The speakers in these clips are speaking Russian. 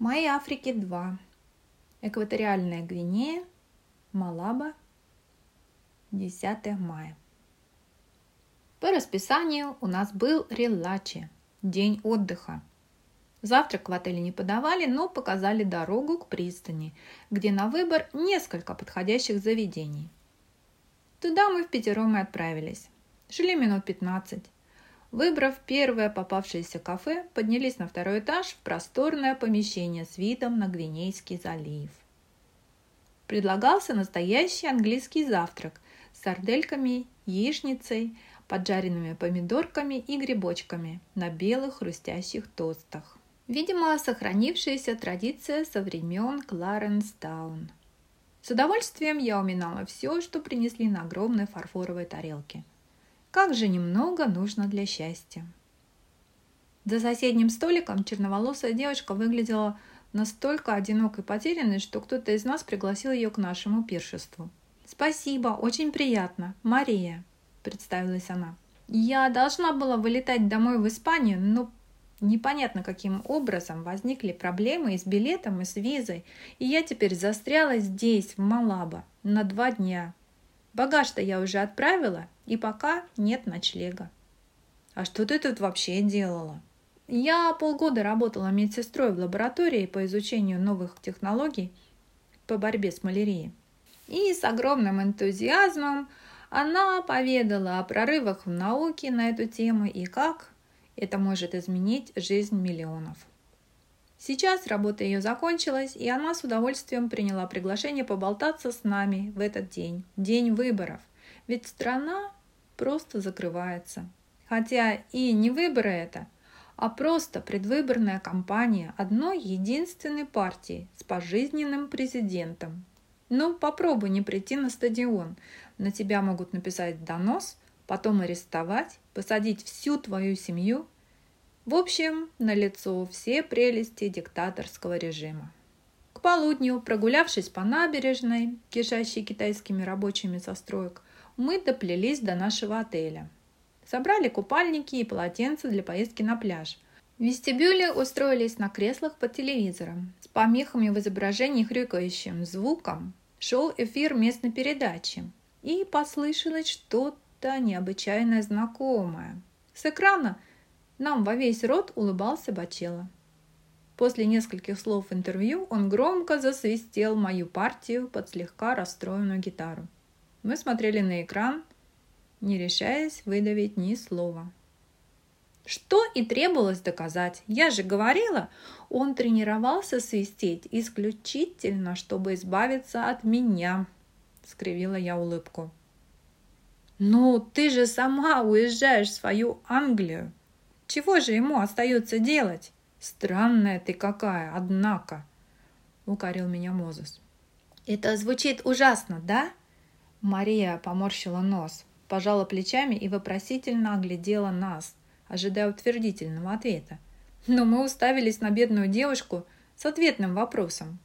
Май Африки 2. Экваториальная Гвинея. Малаба. 10 мая. По расписанию у нас был релачи, день отдыха. Завтрак в отеле не подавали, но показали дорогу к пристани, где на выбор несколько подходящих заведений. Туда мы в пятером и отправились. Шли минут 15. Выбрав первое попавшееся кафе, поднялись на второй этаж в просторное помещение с видом на Гвинейский залив. Предлагался настоящий английский завтрак с сардельками, яичницей, поджаренными помидорками и грибочками на белых хрустящих тостах. Видимо, сохранившаяся традиция со времен Кларенстаун. С удовольствием я уминала все, что принесли на огромной фарфоровой тарелке – как же немного нужно для счастья. За соседним столиком черноволосая девочка выглядела настолько одинокой и потерянной, что кто-то из нас пригласил ее к нашему пиршеству. «Спасибо, очень приятно. Мария», – представилась она. «Я должна была вылетать домой в Испанию, но непонятно каким образом возникли проблемы и с билетом, и с визой, и я теперь застряла здесь, в Малаба, на два дня. Багаж-то я уже отправила, и пока нет ночлега. А что ты тут вообще делала? Я полгода работала медсестрой в лаборатории по изучению новых технологий по борьбе с малярией. И с огромным энтузиазмом она поведала о прорывах в науке на эту тему и как это может изменить жизнь миллионов. Сейчас работа ее закончилась, и она с удовольствием приняла приглашение поболтаться с нами в этот день, день выборов. Ведь страна просто закрывается. Хотя и не выборы это, а просто предвыборная кампания одной единственной партии с пожизненным президентом. Ну, попробуй не прийти на стадион. На тебя могут написать донос, потом арестовать, посадить всю твою семью – в общем, на лицо все прелести диктаторского режима. К полудню, прогулявшись по набережной, кишащей китайскими рабочими со строек, мы доплелись до нашего отеля. Собрали купальники и полотенца для поездки на пляж. В вестибюле устроились на креслах под телевизором. С помехами в изображении хрюкающим звуком шел эфир местной передачи. И послышалось что-то необычайно знакомое. С экрана – нам во весь рот улыбался Бачела. После нескольких слов интервью он громко засвистел мою партию под слегка расстроенную гитару. Мы смотрели на экран, не решаясь выдавить ни слова. Что и требовалось доказать. Я же говорила, он тренировался свистеть исключительно, чтобы избавиться от меня, скривила я улыбку. «Ну, ты же сама уезжаешь в свою Англию!» Чего же ему остается делать? Странная ты какая, однако, укорил меня Мозес. Это звучит ужасно, да? Мария поморщила нос, пожала плечами и вопросительно оглядела нас, ожидая утвердительного ответа. Но мы уставились на бедную девушку с ответным вопросом.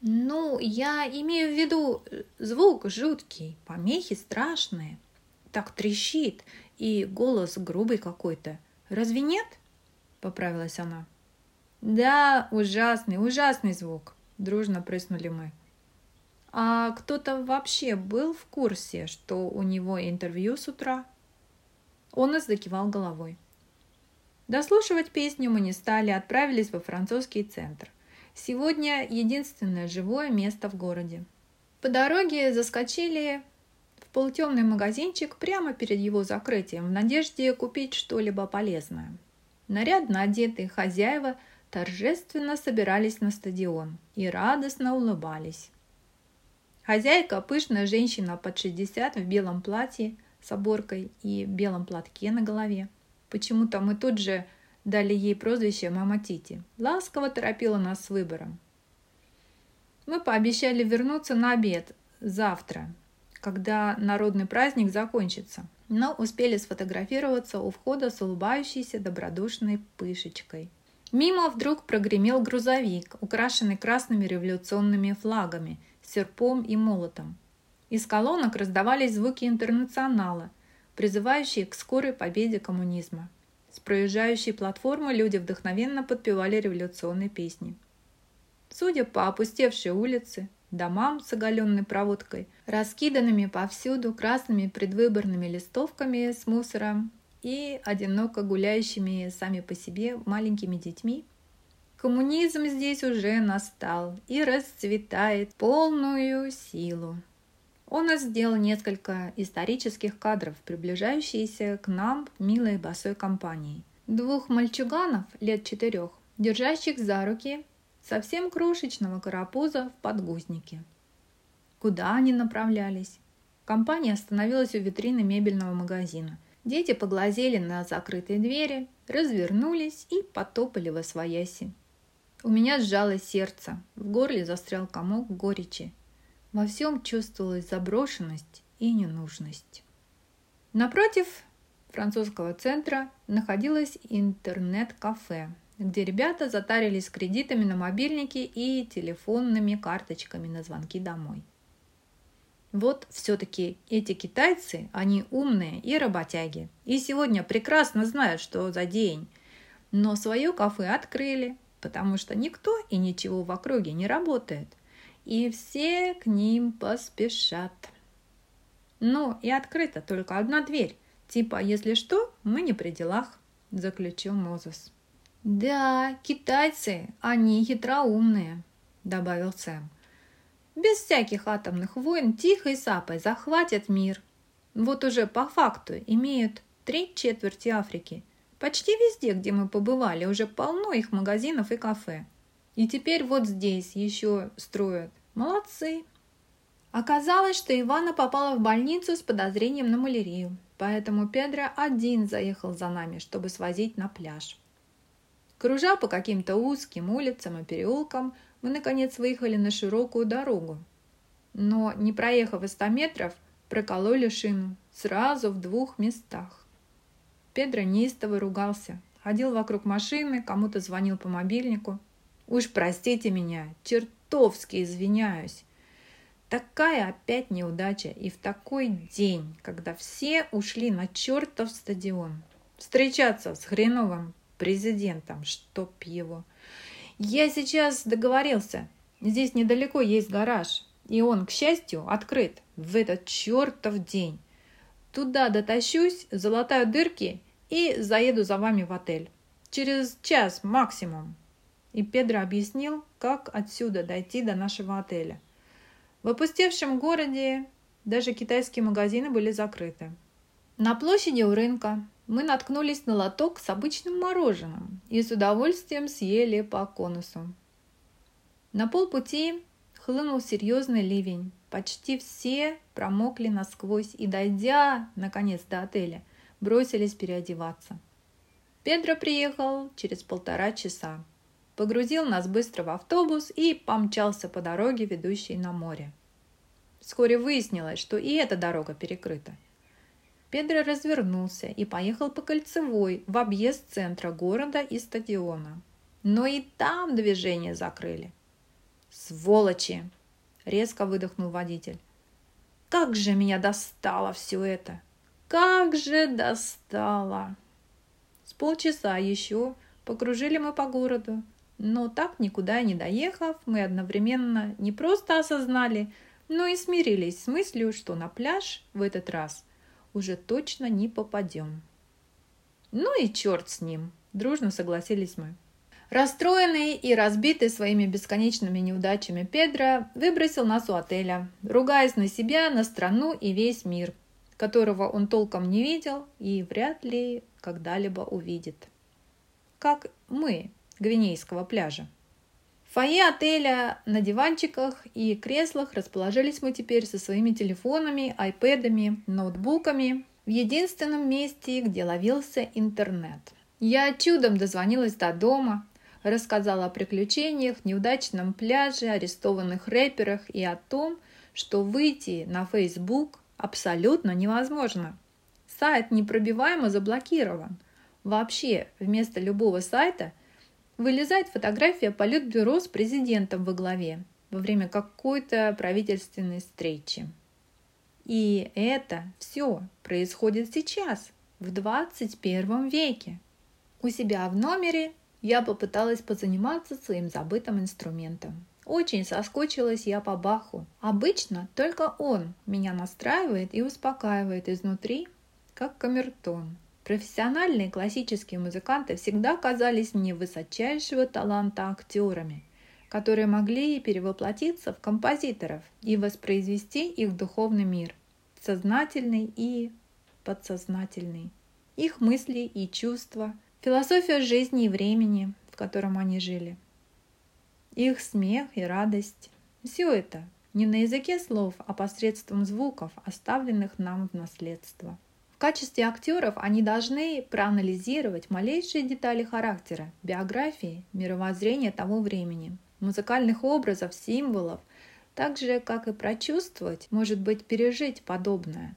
«Ну, я имею в виду звук жуткий, помехи страшные. Так трещит, и голос грубый какой-то. Разве нет?» – поправилась она. «Да, ужасный, ужасный звук!» – дружно прыснули мы. «А кто-то вообще был в курсе, что у него интервью с утра?» Он закивал головой. Дослушивать песню мы не стали, отправились во французский центр. Сегодня единственное живое место в городе. По дороге заскочили полутемный магазинчик прямо перед его закрытием в надежде купить что-либо полезное. Нарядно одетые хозяева торжественно собирались на стадион и радостно улыбались. Хозяйка, пышная женщина под 60 в белом платье с оборкой и белом платке на голове. Почему-то мы тут же дали ей прозвище «Мама Тити». Ласково торопила нас с выбором. Мы пообещали вернуться на обед завтра, когда народный праздник закончится, но успели сфотографироваться у входа с улыбающейся добродушной пышечкой. Мимо вдруг прогремел грузовик, украшенный красными революционными флагами, серпом и молотом. Из колонок раздавались звуки интернационала, призывающие к скорой победе коммунизма. С проезжающей платформы люди вдохновенно подпевали революционные песни. Судя по опустевшей улице, домам с оголенной проводкой, раскиданными повсюду красными предвыборными листовками с мусором и одиноко гуляющими сами по себе маленькими детьми, коммунизм здесь уже настал и расцветает полную силу. Он сделал несколько исторических кадров, приближающиеся к нам милой босой компанией. Двух мальчуганов лет четырех, держащих за руки совсем крошечного карапуза в подгузнике. Куда они направлялись? Компания остановилась у витрины мебельного магазина. Дети поглазели на закрытые двери, развернулись и потопали во свояси. У меня сжалось сердце, в горле застрял комок горечи. Во всем чувствовалась заброшенность и ненужность. Напротив французского центра находилось интернет-кафе, где ребята затарились кредитами на мобильники и телефонными карточками на звонки домой. Вот все-таки эти китайцы, они умные и работяги. И сегодня прекрасно знают, что за день. Но свое кафе открыли, потому что никто и ничего в округе не работает. И все к ним поспешат. Ну и открыта только одна дверь. Типа, если что, мы не при делах, заключил Мозес. «Да, китайцы, они хитроумные», – добавил Сэм. «Без всяких атомных войн тихой сапой захватят мир. Вот уже по факту имеют три четверти Африки. Почти везде, где мы побывали, уже полно их магазинов и кафе. И теперь вот здесь еще строят. Молодцы!» Оказалось, что Ивана попала в больницу с подозрением на малярию, поэтому Педро один заехал за нами, чтобы свозить на пляж. Кружа по каким-то узким улицам и переулкам, мы, наконец, выехали на широкую дорогу. Но, не проехав и ста метров, прокололи шину сразу в двух местах. Педро неистово ругался, ходил вокруг машины, кому-то звонил по мобильнику. «Уж простите меня, чертовски извиняюсь. Такая опять неудача и в такой день, когда все ушли на чертов стадион. Встречаться с хреновым президентом, чтоб его. Я сейчас договорился. Здесь недалеко есть гараж, и он, к счастью, открыт в этот чертов день. Туда дотащусь, залатаю дырки и заеду за вами в отель. Через час максимум. И Педро объяснил, как отсюда дойти до нашего отеля. В опустевшем городе даже китайские магазины были закрыты. На площади у рынка мы наткнулись на лоток с обычным мороженым и с удовольствием съели по конусу. На полпути хлынул серьезный ливень. Почти все промокли насквозь и, дойдя, наконец, до отеля, бросились переодеваться. Педро приехал через полтора часа, погрузил нас быстро в автобус и помчался по дороге, ведущей на море. Вскоре выяснилось, что и эта дорога перекрыта – Педро развернулся и поехал по кольцевой в объезд центра города и стадиона. Но и там движение закрыли. «Сволочи!» – резко выдохнул водитель. «Как же меня достало все это! Как же достало!» С полчаса еще покружили мы по городу, но так никуда не доехав, мы одновременно не просто осознали, но и смирились с мыслью, что на пляж в этот раз уже точно не попадем. Ну и черт с ним, дружно согласились мы. Расстроенный и разбитый своими бесконечными неудачами Педро выбросил нас у отеля, ругаясь на себя, на страну и весь мир, которого он толком не видел и вряд ли когда-либо увидит. Как мы, Гвинейского пляжа фойе отеля на диванчиках и креслах расположились мы теперь со своими телефонами, айпэдами, ноутбуками в единственном месте, где ловился интернет. Я чудом дозвонилась до дома, рассказала о приключениях, неудачном пляже, арестованных рэперах и о том, что выйти на Facebook абсолютно невозможно. Сайт непробиваемо заблокирован. Вообще, вместо любого сайта вылезает фотография политбюро с президентом во главе во время какой-то правительственной встречи. И это все происходит сейчас, в 21 веке. У себя в номере я попыталась позаниматься своим забытым инструментом. Очень соскучилась я по Баху. Обычно только он меня настраивает и успокаивает изнутри, как камертон. Профессиональные классические музыканты всегда казались мне высочайшего таланта актерами, которые могли перевоплотиться в композиторов и воспроизвести их духовный мир, сознательный и подсознательный, их мысли и чувства, философия жизни и времени, в котором они жили – их смех и радость. Все это не на языке слов, а посредством звуков, оставленных нам в наследство. В качестве актеров они должны проанализировать малейшие детали характера, биографии, мировоззрения того времени, музыкальных образов, символов, так же, как и прочувствовать, может быть, пережить подобное,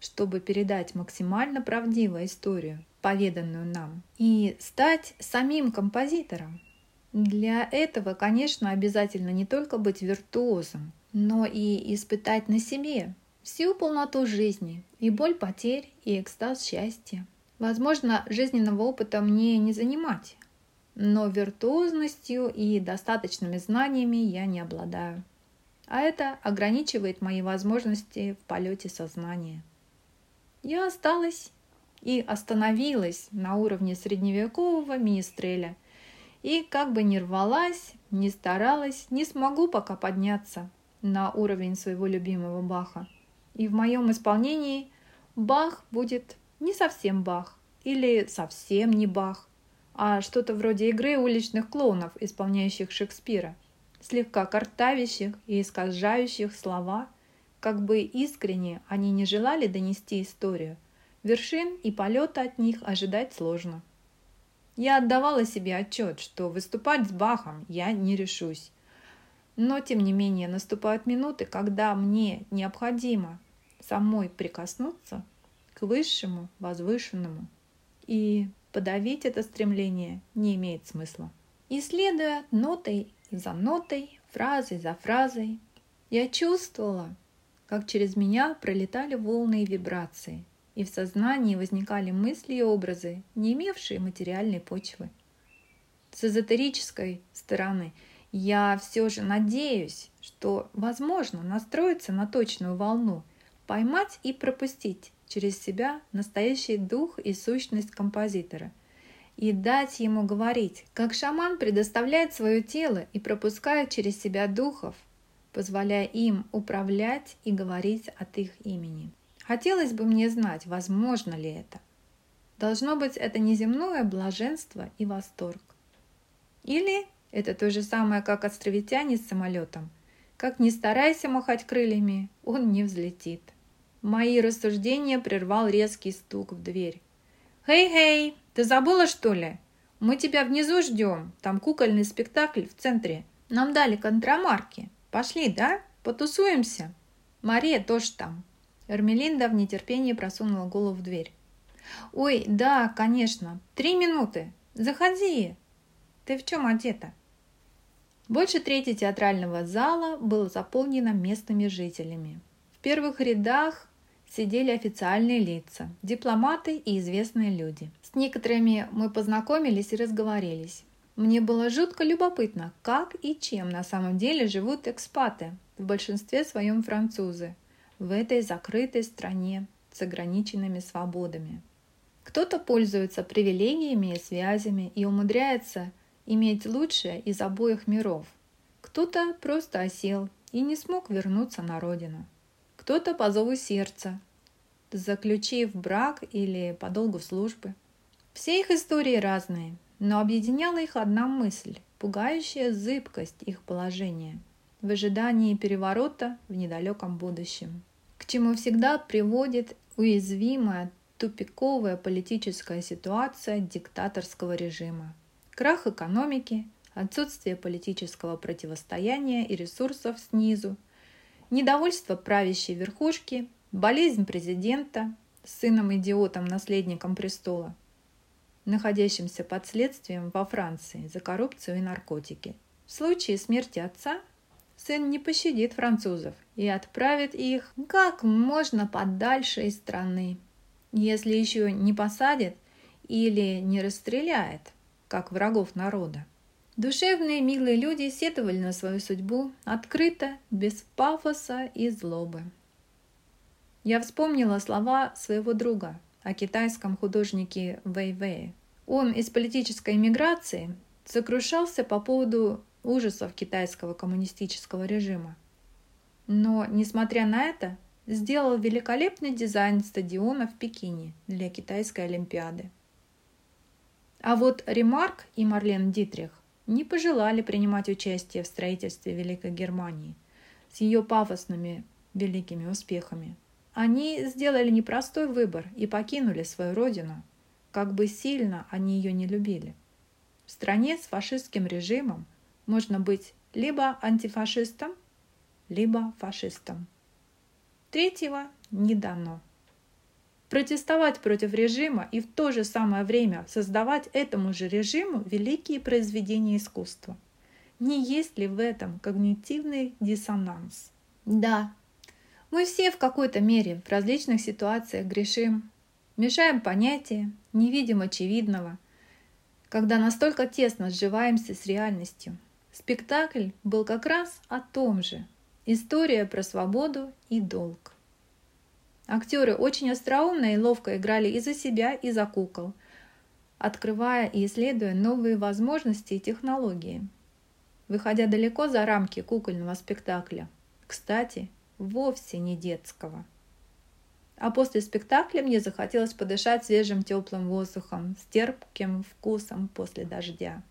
чтобы передать максимально правдивую историю, поведанную нам, и стать самим композитором, для этого, конечно, обязательно не только быть виртуозом, но и испытать на себе всю полноту жизни, и боль потерь, и экстаз счастья. Возможно, жизненного опыта мне не занимать, но виртуозностью и достаточными знаниями я не обладаю. А это ограничивает мои возможности в полете сознания. Я осталась и остановилась на уровне средневекового министреля, и как бы ни рвалась, ни старалась, не смогу пока подняться на уровень своего любимого Баха. И в моем исполнении Бах будет не совсем Бах или совсем не Бах, а что-то вроде игры уличных клоунов, исполняющих Шекспира, слегка картавящих и искажающих слова, как бы искренне они не желали донести историю. Вершин и полета от них ожидать сложно. Я отдавала себе отчет, что выступать с Бахом я не решусь. Но, тем не менее, наступают минуты, когда мне необходимо самой прикоснуться к высшему, возвышенному. И подавить это стремление не имеет смысла. Исследуя нотой за нотой, фразой за фразой, я чувствовала, как через меня пролетали волны и вибрации – и в сознании возникали мысли и образы, не имевшие материальной почвы. С эзотерической стороны я все же надеюсь, что возможно настроиться на точную волну, поймать и пропустить через себя настоящий дух и сущность композитора и дать ему говорить, как шаман предоставляет свое тело и пропускает через себя духов, позволяя им управлять и говорить от их имени. Хотелось бы мне знать, возможно ли это. Должно быть, это неземное блаженство и восторг. Или это то же самое, как островитяне с самолетом. Как ни старайся махать крыльями, он не взлетит. Мои рассуждения прервал резкий стук в дверь. «Хей-хей, ты забыла, что ли? Мы тебя внизу ждем. Там кукольный спектакль в центре. Нам дали контрамарки. Пошли, да? Потусуемся. Мария тоже там». Эрмелинда в нетерпении просунула голову в дверь. «Ой, да, конечно. Три минуты. Заходи. Ты в чем одета?» Больше трети театрального зала было заполнено местными жителями. В первых рядах сидели официальные лица, дипломаты и известные люди. С некоторыми мы познакомились и разговорились. Мне было жутко любопытно, как и чем на самом деле живут экспаты, в большинстве своем французы, в этой закрытой стране с ограниченными свободами. Кто-то пользуется привилегиями и связями и умудряется иметь лучшее из обоих миров. Кто-то просто осел и не смог вернуться на родину. Кто-то по зову сердца, заключив брак или по долгу службы. Все их истории разные, но объединяла их одна мысль – пугающая зыбкость их положения в ожидании переворота в недалеком будущем к чему всегда приводит уязвимая тупиковая политическая ситуация диктаторского режима. Крах экономики, отсутствие политического противостояния и ресурсов снизу недовольство правящей верхушки, болезнь президента, сыном-идиотом, наследником престола, находящимся под следствием во Франции за коррупцию и наркотики. В случае смерти отца сын не пощадит французов и отправит их как можно подальше из страны, если еще не посадит или не расстреляет, как врагов народа. Душевные милые люди сетовали на свою судьбу открыто, без пафоса и злобы. Я вспомнила слова своего друга о китайском художнике Вэй Вэе. Он из политической эмиграции сокрушался по поводу ужасов китайского коммунистического режима. Но, несмотря на это, сделал великолепный дизайн стадиона в Пекине для китайской Олимпиады. А вот Ремарк и Марлен Дитрих не пожелали принимать участие в строительстве Великой Германии с ее пафосными великими успехами. Они сделали непростой выбор и покинули свою родину, как бы сильно они ее не любили. В стране с фашистским режимом можно быть либо антифашистом, либо фашистом. Третьего не дано. Протестовать против режима и в то же самое время создавать этому же режиму великие произведения искусства. Не есть ли в этом когнитивный диссонанс? Да, мы все в какой-то мере в различных ситуациях грешим, мешаем понятия, не видим очевидного, когда настолько тесно сживаемся с реальностью. Спектакль был как раз о том же. История про свободу и долг. Актеры очень остроумно и ловко играли и за себя, и за кукол, открывая и исследуя новые возможности и технологии, выходя далеко за рамки кукольного спектакля. Кстати, вовсе не детского. А после спектакля мне захотелось подышать свежим теплым воздухом с терпким вкусом после дождя.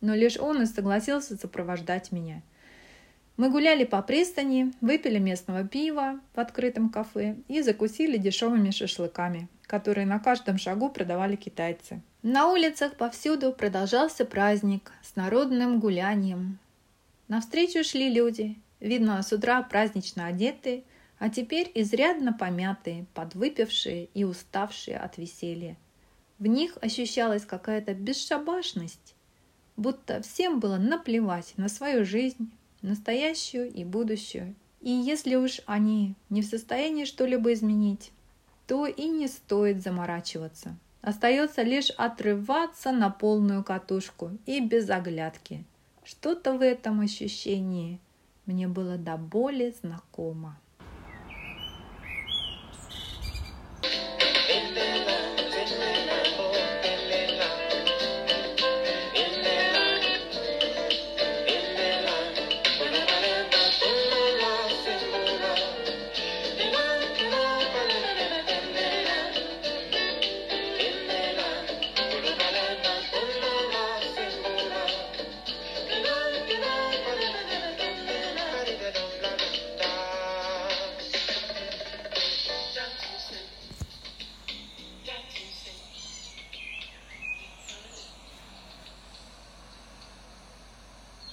Но лишь он и согласился сопровождать меня. Мы гуляли по пристани, выпили местного пива в открытом кафе и закусили дешевыми шашлыками, которые на каждом шагу продавали китайцы. На улицах повсюду продолжался праздник с народным гулянием. Навстречу шли люди, Видно, с утра празднично одетые, а теперь изрядно помятые, подвыпившие и уставшие от веселья. В них ощущалась какая-то бесшабашность, будто всем было наплевать на свою жизнь, настоящую и будущую. И если уж они не в состоянии что-либо изменить, то и не стоит заморачиваться. Остается лишь отрываться на полную катушку и без оглядки. Что-то в этом ощущении – мне было до боли знакомо.